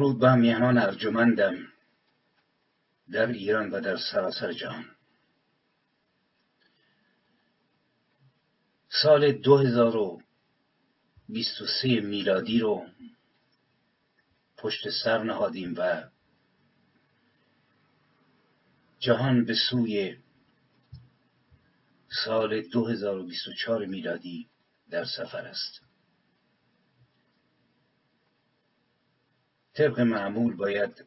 درود به میهنان ارجمندم در ایران و در سراسر جهان. سال 2023 میلادی رو پشت سر نهادیم و جهان به سوی سال 2024 میلادی در سفر است. طبق معمول باید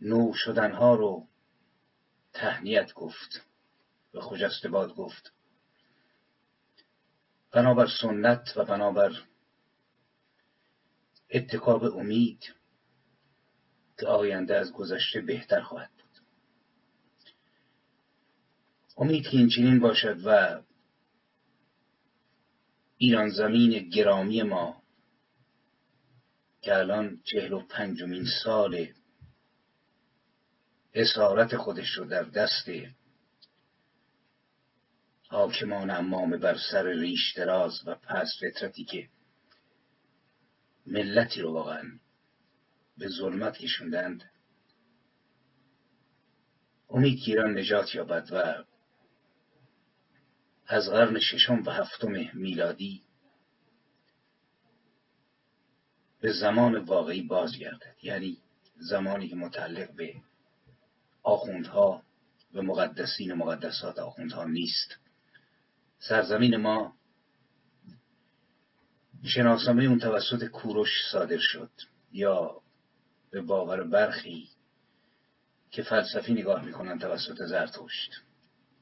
نو شدنها رو تهنیت گفت و خجسته باد گفت. بنابر سنت و بنابر اتکاب امید که آینده از گذشته بهتر خواهد بود. امید که این چنین باشد و ایران زمین گرامی ما که الان چهل و پنجمین سال اسارت خودش رو در دست حاکمان امام بر سر ریش دراز و پس فطرتی که ملتی رو واقعا به ظلمت کشوندند. امید ایران نجات یابد و از قرن ششم و هفتم میلادی به زمان واقعی بازگردد. یعنی زمانی که متعلق به آخوندها و مقدسین و مقدسات آخوندها نیست. سرزمین ما شناسنامه اون توسط کوروش صادر شد یا به باور برخی که فلسفی نگاه می‌کنن توسط زرتشت.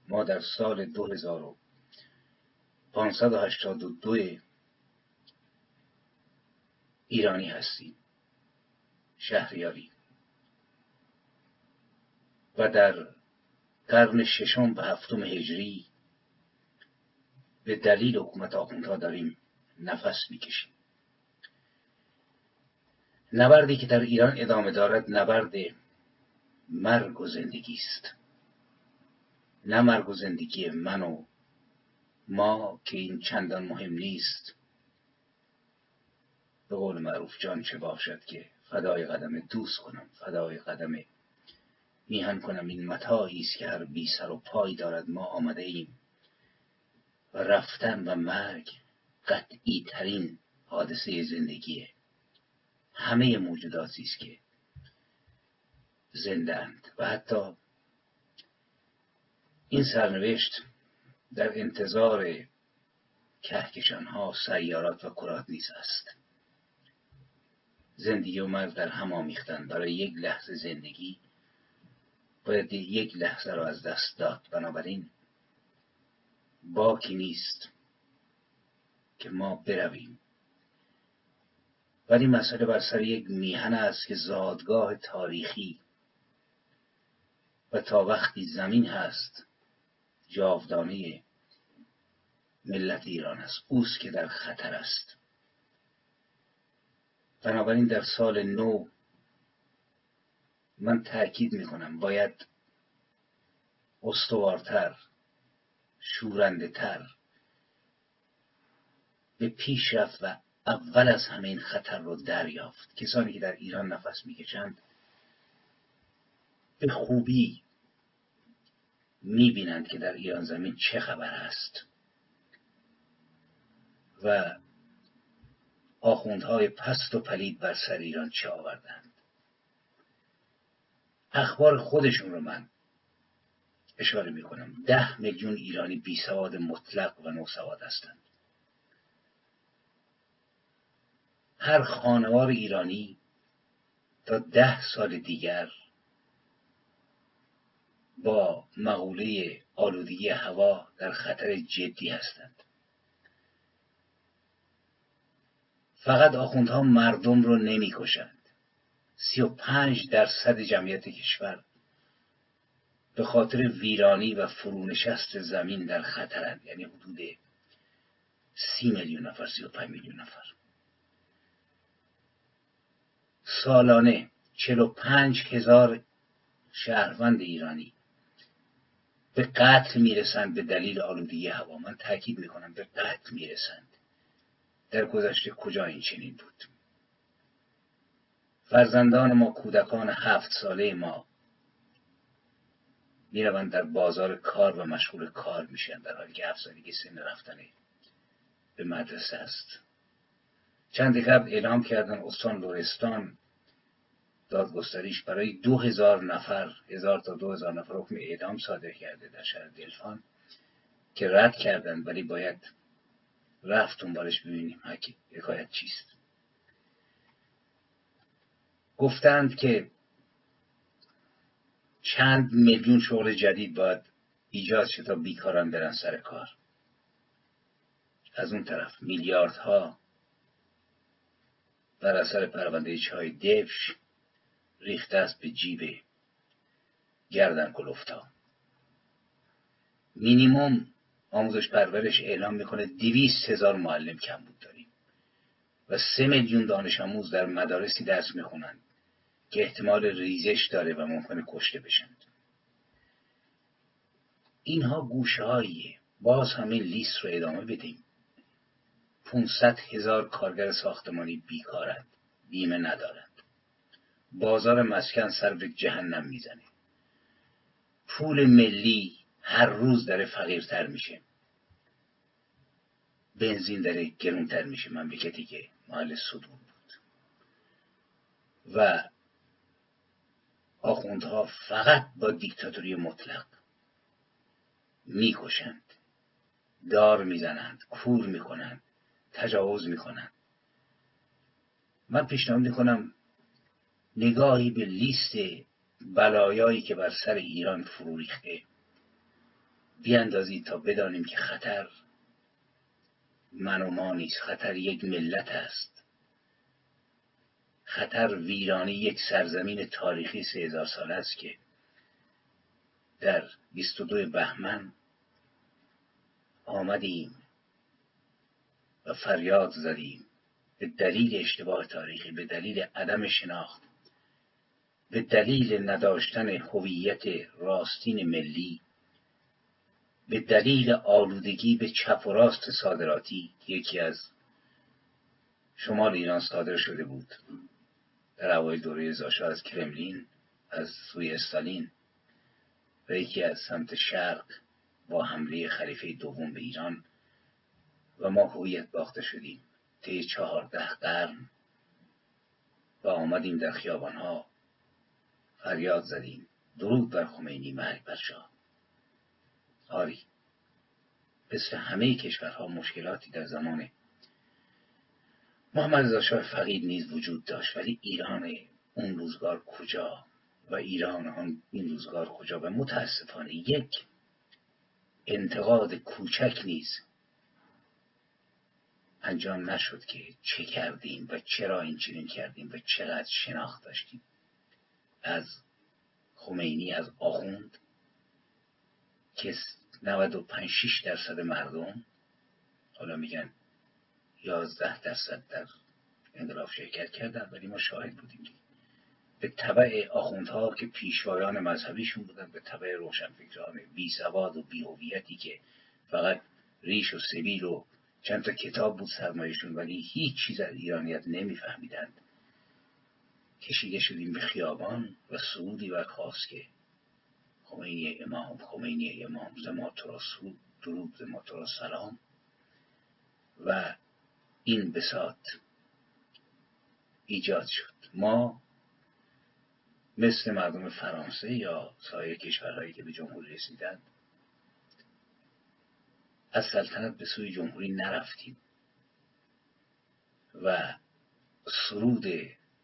ما در سال 2582 ایرانی هستیم شهریاری. و در قرن ششم و هفتم هجری به دلیل حکومت آخوندها داریم نفس می‌کشیم. نبردی که در ایران ادامه دارد نبرد مرگ و زندگی است. نه مرگ و زندگی من و ما که این چندان مهم نیست. به قول معروف جان چه باشد که فدای قدم دوست کنم فدای قدم میهن کنم. این متاعی است که هر بی سر و پای دارد ما آمده ایم. و رفتن و مرگ قطعی ترین حادثه زندگیه همه موجوداتی است که زنده اند و حتی این سرنوشت در انتظار کهکشان ها سیارات و کرات نیز است. زندگی و مرگ در هم آمیختن. برای یک لحظه زندگی باید یک لحظه را از دست داد. بنابراین باکی نیست که ما برویم. ولی مسئله بر سر یک میهن است که زادگاه تاریخی و تا وقتی زمین هست جاودانه ملت ایران است. اوست که در خطر است. بنابراین در سال نو من تأکید می‌کنم باید استوارتر شورنده تر به پیش رفت و اول از همه این خطر رو دریافت. کسانی که در ایران نفس می‌کشند به خوبی می‌بینند که در ایران زمین چه خبر است و آخوندهای پست و پلید بر سر ایران چه آوردند؟ اخبار خودشون رو من اشاره می کنم ده میلیون ایرانی بی سواد مطلق و نوسواد هستند. هر خانوار ایرانی تا ده سال دیگر با مقوله آلودگی هوا در خطر جدی هستند. فقط آخوندها مردم رو نمی‌کشند. سی و پنج درصد جمعیت کشور به خاطر ویرانی و فرونشست زمین در خطرند. یعنی حدود سی میلیون نفر سی و پنج میلیون نفر. سالانه چلو پنج هزار شهروند ایرانی به قتل می‌رسند به دلیل آلودگی هوا. من تاکید می‌کنم به قتل می‌رسند. در گذشته کجا این چنین بود؟ فرزندان ما کودکان هفت ساله ما می‌روند در بازار کار و مشغول کار میشن در حالی که هفت سالگی سن رفتن به مدرسه است. چند قبل اعلام کردن استان لورستان دادگستریش برای دو هزار نفر هزار تا دو هزار نفر حکم اعدام صادر کرده در شهر دلفان که رد کردن ولی باید رفت دنبالش ببینیم حکایت چیست. گفتند که چند میلیون شغل جدید باید ایجاد شد تا بیکاران برن سر کار. از اون طرف میلیاردها بر اثر پرونده چای دفش ریخته است به جیب گردن کلفتا مینیموم آموزش پرورش اعلام می‌کنه. دویست هزار معلم کم بود داریم. و سه میلیون دانش آموز در مدارسی درس می‌خونند که احتمال ریزش داره و ممکنه کشته بشند اینها گوشه باز همین لیست رو ادامه بدیم. 500 هزار کارگر ساختمانی بیکارند. بیمه ندارند. بازار مسکن سر به جهنم می‌زنه. پول ملی هر روز داره فقیرتر میشه. بنزین داره گرونتر میشه. مملکتی که محل صدور بود. و آخوندها فقط با دیکتاتوری مطلق می‌کشند دار می‌زنند کور می‌کنند تجاوز می‌کنند. من پیشنهاد می‌کنم نگاهی به لیست بلایایی که بر سر ایران فرو ریخته بیاندازید تا بدانیم که خطر من و ما نیست. خطر یک ملت است. خطر ویرانی یک سرزمین تاریخی سه هزار ساله است که در 22 بهمن آمدیم و فریاد زدیم. به دلیل اشتباه تاریخی به دلیل عدم شناخت به دلیل نداشتن هویت راستین ملی به دلیل آلودگی به چپ و راست صادراتی یکی از شمال ایران صادر شده بود. در اوایل دوره زاشا از کرملین از سوی استالین و یکی از سمت شرق با حمله خلیفه دوم به ایران و ما هویت باخته شدیم. طی چهارده قرن و آمدیم در خیابانها فریاد زدیم. درود بر خمینی مرگ بر شاه. آری. مثل همه کشورها مشکلاتی در زمان محمد رضا شاه فقید نیز وجود داشت ولی ایران اون روزگار کجا و ایران آن این روزگار کجا و متاسفانه یک انتقاد کوچک نیز انجام نشد که چه کردیم و چرا این چنین کردیم و چقدر شناخت داشتیم. از خمینی از آخوند که 95 6 درصد مردم حالا میگن 11 درصد در انقلاب شرکت کردن ولی ما شاهد بودیم به طبع آخوندها که پیشوایان مذهبیشون بودن به طبع روشنفکران بی سواد و بی هویتی که فقط ریش و سبیل و چند تا کتاب بود سرمایشون ولی هیچ چیز از ایرانیت نمیفهمیدند. کشیده شدیم به خیابان و سعودی برخواست که خمینی امام خمینی امام زما را سود درود زما را سلام. و این بساط ایجاد شد. ما مثل مردم فرانسه یا سایر کشورهایی که به جمهوری رسیدند از سلطنت به سوی جمهوری نرفتیم. و سرود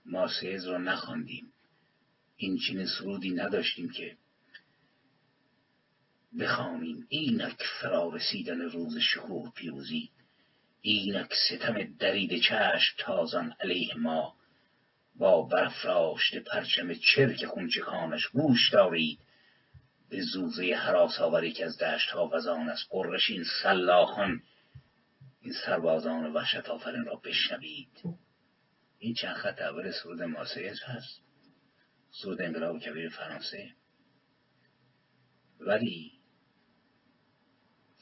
مارسیز رو نخواندیم. این چنین سرودی نداشتیم که بخوانیم اینک فرارسیدن روز شکوه پیروزی اینک ستم درید چشم تازان علیه ما. با برافراشته پرچم چرک خونچکانش گوش دارید. به زوزه حراس آوری که از دشت ها وزان از قرش این سلاخان. این سربازان وحشت آفرین را بشنوید. این چند خط اول سرود ماسیز هست. سرود انقلاب کبیر فرانسه. ولی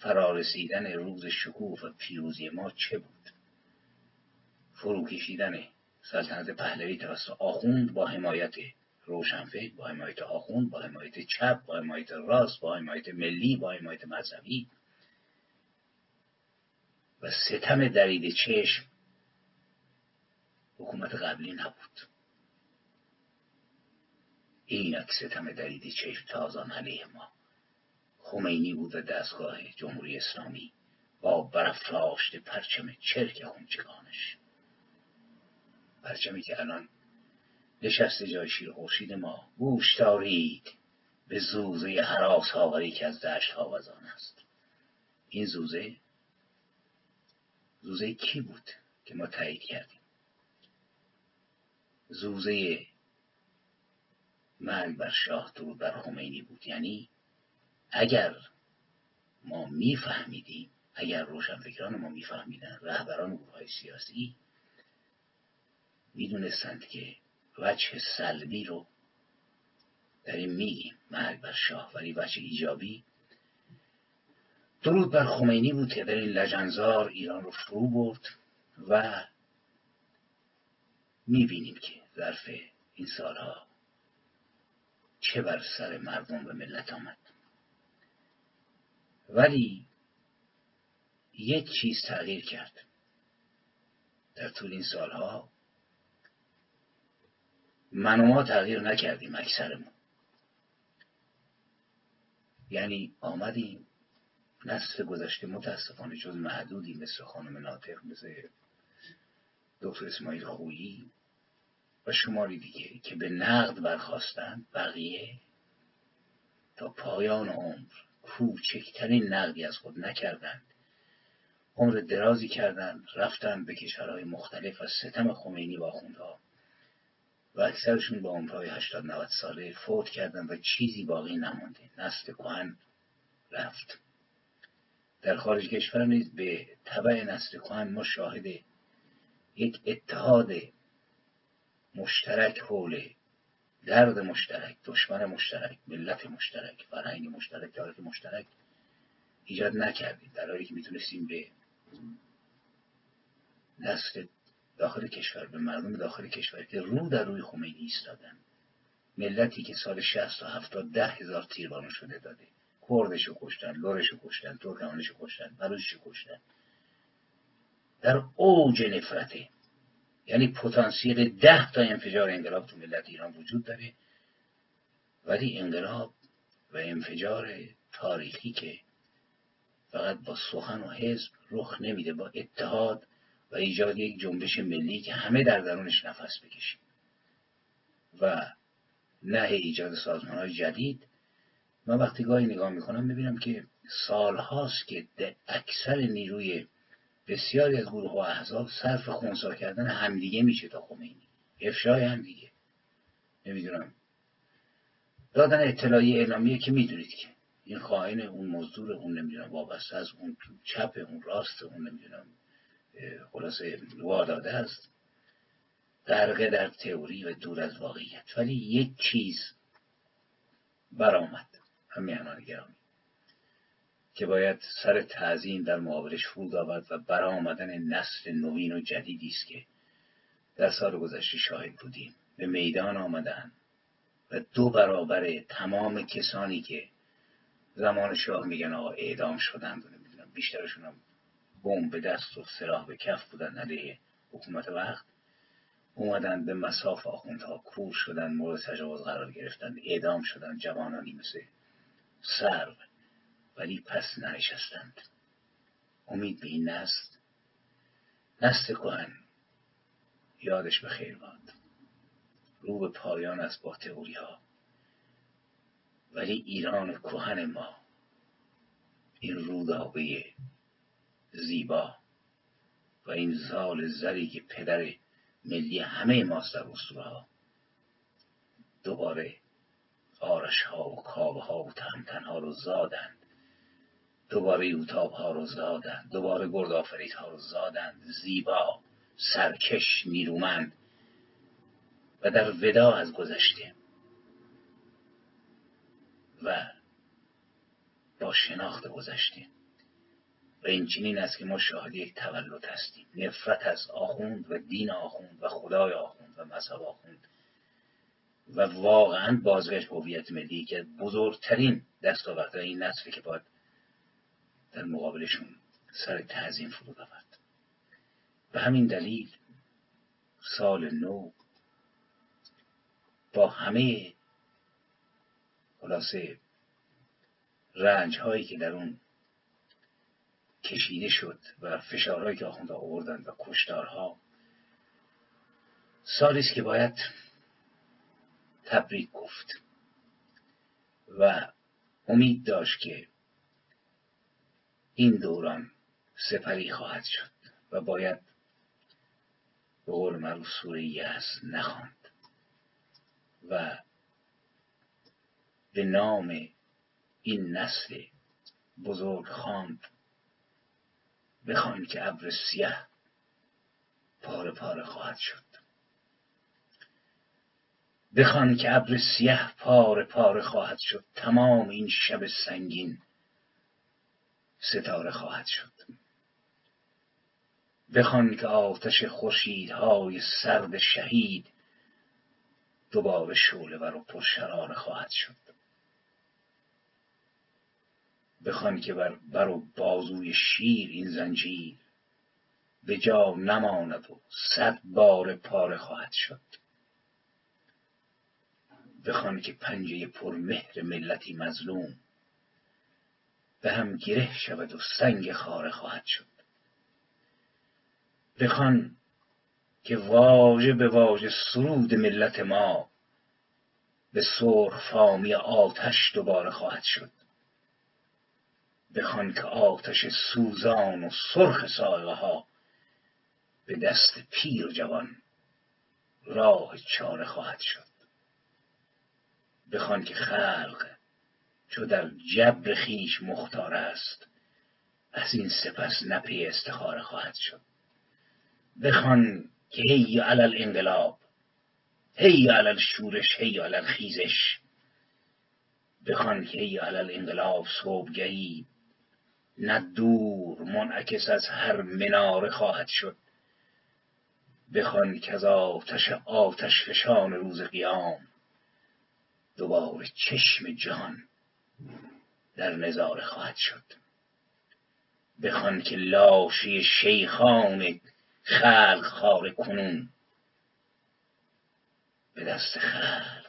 فرارسیدن روز شکوه و پیروزی ما چه بود؟ فرو کشیدن سلطنت پهلوی توسط آخوند با حمایت روشنفکر با حمایت آخوند با حمایت چپ با حمایت راست با حمایت ملی با حمایت مذهبی. و ستم درید چشم حکومت قبلی نبود. اینک ستم درید چشم تازان علیه ما. خمینی بود و دستگاه جمهوری اسلامی با برافراشته پرچم چرک خونچگانش پرچمی که الان نشسته جای شیر خورشید ما گوش دارید. به زوزه حراس هاوری که از دشت هاوزان است. این زوزه زوزه کی بود که ما تایید کردیم؟ زوزه مرگ بر شاه درود بر خمینی بود. یعنی اگر ما میفهمیدیم اگر روشنفکران ما میفهمیدن رهبران گروه سیاسی می‌دونستند که وجه سلبی رو داریم میگیم مرگ بر شاه ولی وجه ایجابی درود بر خمینی بود که در این لجنزار ایران رو فرو برد و می‌بینیم که ظرف این سالها چه بر سر مردم و ملت آمد. ولی یک چیز تغییر کرد. در طول این سالها من و ما تغییر نکردیم اکثرمون. یعنی آمدیم نسل گذشته متاسفانه جز محدودی مثل خانم ناطق مثل دکتر اسماعیل خویی و شماری دیگه که به نقد برخواستند بقیه تا پایان عمر کوچکترین نقدی از خود نکردند. عمر درازی کردند رفتند به کشورهای مختلف و ستم خمینی با خوندها و اکثرشون با عمرهای هشتاد 90 ساله فوت کردند و چیزی باقی نمانده. نسل کهن رفت. در خارج کشور نیز به طبع نسل کهن ما شاهد یک اتحاد مشترک حول درد مشترک دشمن مشترک ملت مشترک فرهنگ مشترک تاریخ مشترک ایجاد نکردیم. در حالی که می‌تونستیم به نسل داخل کشور به مردم داخل کشور که رو در روی خمینی ایستادن. ملتی که سال 60 و 70 ده هزار تیربانو شده داده. کردشو کشتن لورشو کشتن ترکمانشو کشتن بلوچشو کشتن. در اوج نفرته. یعنی پتانسیل ده تا انفجار انقلاب تو ملت ایران وجود داره. ولی انقلاب و انفجار تاریخی که فقط با سخن و حزب رخ نمیده با اتحاد و ایجاد یک جنبش ملی که همه در درونش نفس بکشیم. و نه ایجاد سازمان های جدید. من وقتی گاهی نگاه می‌کنم می‌بینم که سالهاست که اکثر نیروی بسیاری از گروه و احزاب صرف خونسا کردن همدیگه میشه تا خمینی. افشای همدیگه. نمی‌دونم. دادن اطلاعی اعلامیه که می‌دونید که این خائن اون مزدور اون نمی‌دونم وابسته از اون چپ اون راست اون نمی‌دونم خلاصه واداده است. غرقه در تئوری و دور از واقعیت. ولی یک چیز برآمد. همیهنان گرامی که باید سر تعظیم در مقابلش فرود آورد و برآمدن نسل نوین و جدیدی است که در سال گذشته شاهد بودیم. به میدان آمدن و دو برابر تمام کسانی که زمان شاه میگن آقا اعدام شدند و نمی‌دونم بیشترشون هم بمب به دست و سلاح به کف بودن علیه حکومت وقت اومدن به مساف آخوندها کور شدن مورد تجاوز قرار گرفتن اعدام شدن جوانانی مثل سرو. ولی پس ننشستند. امید به این نسل نسل کهن. یادش به خیر باد رو به پایان است با تئوری ها ولی ایران کهن ما. این رودابه زیبا و این زال زری که پدر ملی همه ماست در ها دوباره آرش ها و کابه ها و تهمتن ها رو زادند. دوباره یوتاب ها رو زادند دوباره گرد ها رو زادند زیبا سرکش نیرومند. و در ودا از گذشته. و با شناخت گذشته. و این چنین است که ما شاهد یک تولد هستیم. نفرت از آخوند و دین آخوند و خدای آخوند و مذهب آخوند. و واقعا بازگشت هویت ملی که بزرگترین دستاوردهای این نسل که باید در مقابلشون سر تعظیم فرود آورد به همین دلیل سال نو با همه خلاصه رنج هایی که در اون کشیده شد و فشارهایی که آخونده آوردن و کشتارها سالی است که باید تبریک گفت و امید داشت که این دوران سپری خواهد شد و باید به قول معروف سوره است نخواند و به نام این نسل بزرگ خواند. بخوان که ابر سیه پاره پاره خواهد شد. بخوان که ابر سیه پاره پاره خواهد شد. تمام این شب سنگین ستاره خواهد شد. بخوان که آتش خورشیدهای سرد شهید دوباره شعله و پرشراره خواهد شد. بخوان که بر بر و بازوی شیر این زنجیر به جا نماند و صد بار پاره خواهد شد. بخوان که پنجه پرمهر ملتی مظلوم به هم گره شود و سنگ خاره خواهد شد. بخوان که واژه به واژه سرود ملت ما به سرخ فامی آتش دوباره خواهد شد. بخوان که آتش سوزان و سرخ سایه ها به دست پیر جوان راه چاره خواهد شد. بخوان که خلق چو در جبر خیش مختار است. از این سپس نپی استخاره خواهد شد. بخوان که هی علل انقلاب هی علل شورش هی علل خیزش بخوان که هی انقلاب صبحگهی نه دور منعکس از هر مناره خواهد شد. بخوان که از آتش آتش فشان روز قیام دوباره چشم جهان در نظاره خواهد شد. بخوان که لاشی شیخان خلق خار کنون. به دست خلق.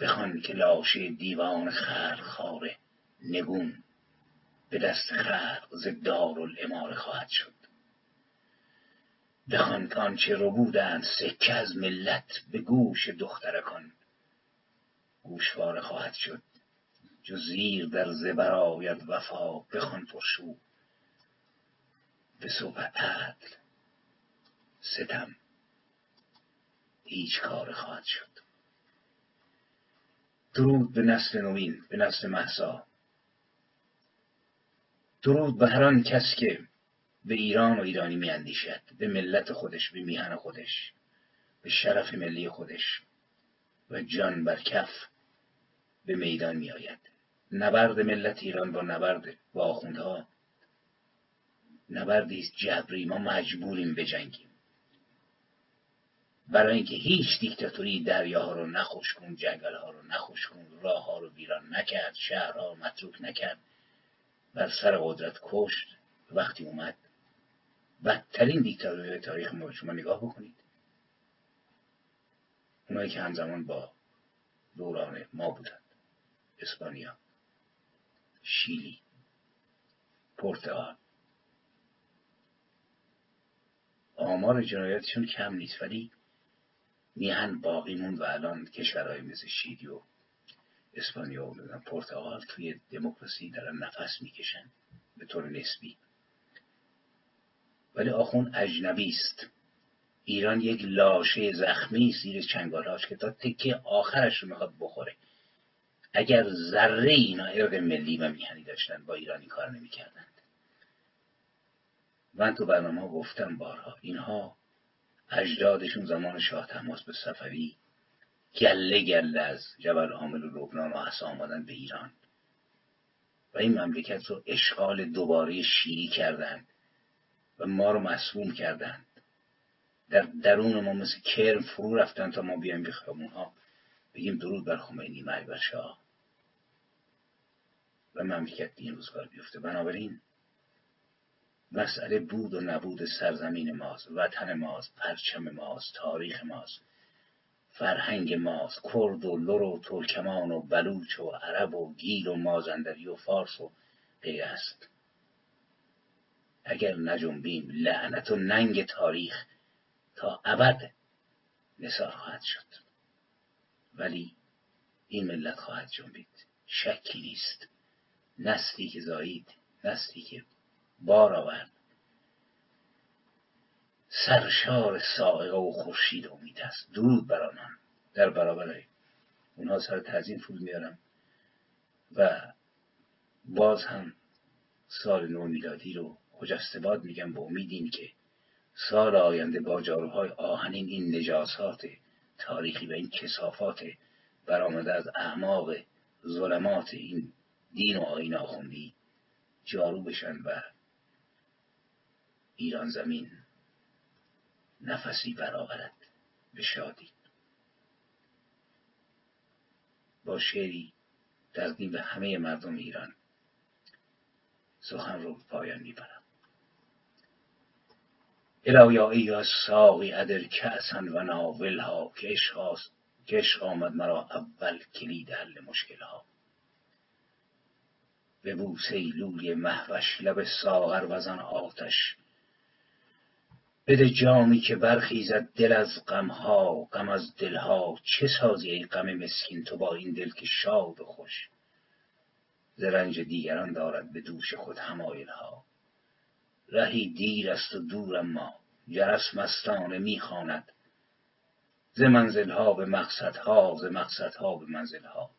بخوان که لاشه دیوان خلق خاره نگون. به دست خلق ز الاماره خواهد شد. بخوان که آنچه رو بودند سکه از ملت به گوش دخترکان. گوشواره خواهد شد. جو زیر در زبر آید وفا بخوان پرشو به صبح عدل ستم. هیچ کار خواهد شد. درود به نسل نوین به نسل محسا درود به هر آن کس که به ایران و ایرانی میاندیشد به ملت خودش به میهن خودش به شرف ملی خودش. و جان بر کف به میدان میآید. نبرد ملت ایران با نبرد با آخوندها نبردی است جبری ما مجبوریم بجنگیم. برای اینکه هیچ دیکتاتوری دریاها رو نخوش کن جنگل ها رو نخوش کن راه ها رو ویران نکرد شهرها رو متروک نکرد. بر سر قدرت کشت وقتی اومد بدترین دیکتاتوری تاریخ ما شما نگاه بکنید. اونایی که همزمان با دوران ما بودند اسپانیا شیلی پرتغال. آمار جنایتشون کم نیست ولی میهن باقی موند و الان کشورهای مثل شیلی و اسپانیا و پرتغال توی دموکراسی دارن نفس می‌کشن به طور نسبی. ولی آخون اجنبی است. ایران یک لاشه زخمی زیر چنگالاش که تا تکه آخرش رو می‌خواد بخوره. اگر ذره اینا ارق ملی و میهنی داشتن با ایرانی کار نمی‌کردند. من تو برنامه گفتم بارها اینها اجدادشون زمان شاه تماس به صفوی گله گله از جبل عامل و لبنان و آمدن به ایران. و این مملکت رو اشغال دوباره شیعی کردند و ما رو مسموم کردند. در درون ما مثل کرم فرو رفتن تا ما بیایم به ها. بگیم درود بر خمینی مرگ بر شاه و مملکت این روزگار بیفته. بنابراین مسئله بود و نبود سرزمین ماست وطن ماست پرچم ماست تاریخ ماست فرهنگ ماست کرد و لر و ترکمان و بلوچ و عرب و گیل و مازندری و فارس و غیر است. اگر نجنبیم لعنت و ننگ تاریخ تا ابد نثار خواهد شد. ولی این ملت خواهد جنبید. شکی نیست. نسلی که زایید نسلی که بار آورد. سرشار سائقه و خورشید امید است. درود بر آنان. در برابر اونها سر تعظیم فرود میارم و باز هم سال نو میلادی رو خجسته میگم به امید این که سال آینده با جاروهای آهنین این نجاسات تاریخی و این کسافات برآمده از اعماق ظلمات این دین و آین آخوندی جارو بشن و ایران زمین نفسی برآورد به شادی. با شعری تقدیم به همه مردم ایران سخن رو پایان می‌برم. الهیا ای از ساقی ادر کأسن و ناولها که عشق آمد مرا اول کلید حل مشکلها. به بوسه لولی محوش لب ساغر وزن آتش. بده جامی که برخیزد دل از غمها غم از دلها. چه سازی ای غم مسکین تو با این دل که شاد و خوش؟ ز رنج دیگران دارد به دوش خود ها رهی دیر است و دور ما جرس مستانه می‌خواند ز منزلها به مقصدها ز مقصدها به منزلها.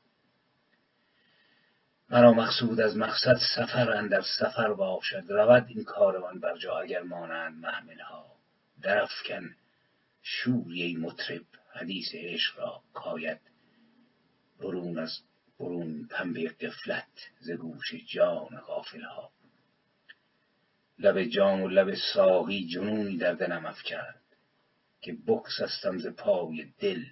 مرا مقصود از مقصد سفر اندر سفر باشد. رود این کاروان بر جا اگر مانند محملها. درافکن شوری مطرب حدیث عشق را کاید. برون از برون پنبه قفلت ز گوش جان غافلها. لب جام و لب ساقی جنونی در دلم افکند که بگسستم ز پای دل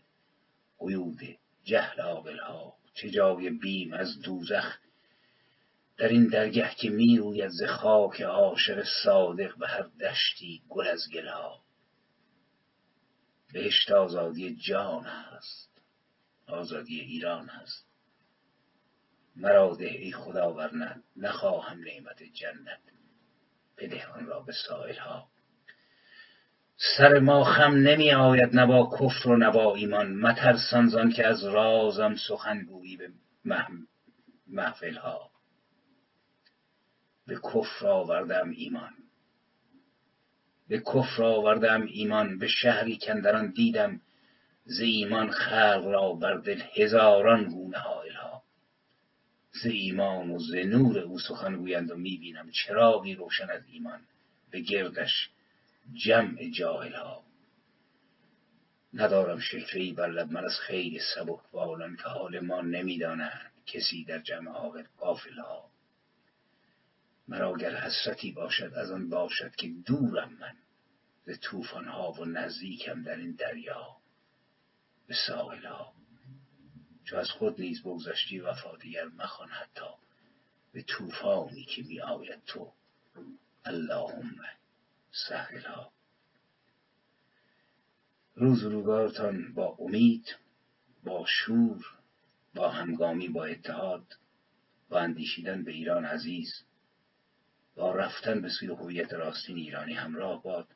قیود جهل عاقلها. چه جای بیم از دوزخ در این درگه که می روید ز خاک عاشق صادق به هر دشتی گل از گلها. بهشت آزادی جان هست آزادی ایران هست. مرا ده ای خدا ورنه نخواهم نعمت جنت. بده آن را به ها سر ما خم نمی آید نه با کفر و نه با ایمان. مترسان زان که از رازم سخن گویی به محفل ها به کفر آوردم ایمان. به کفر آوردم ایمان. به شهری کندران دیدم ز ایمان خلق را بر دل هزاران گونه حائل ها ز ایمان و ز نور او سخن گویند و می‌بینم چراغی روشن از ایمان. به گردش جمع جاهل ها. ندارم شکری بر لب من از خیر سبک بالان که حال ما نمی‌دانند کسی در جمع عاقل غافل ها. مرا گر حسرتی باشد از آن باشد که دورم من ز طوفان ها و نزدیکم در این دریا. به ساحل ها. چو از خود نیز بگذشتی وفا دیگر مخوان حتی به طوفانی که می آید تو. اللهم سهل ها. روز روزگارتان با امید با شور با همگامی با اتحاد با اندیشیدن به ایران عزیز با رفتن به سوی هویت راستین ایرانی همراه باد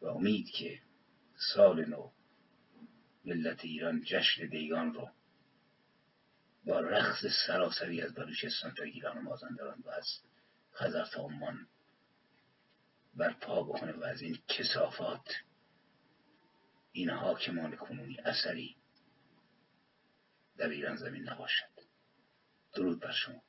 و امید که سال نو ملت ایران جشن دیگان رو با رقص سراسری از بلوچستان تا ایران و مازندران و از خزر تا عمان برپا بکنه و از این کسافات این حاکمان کنونی اثری در ایران زمین نباشد. درود بر شما.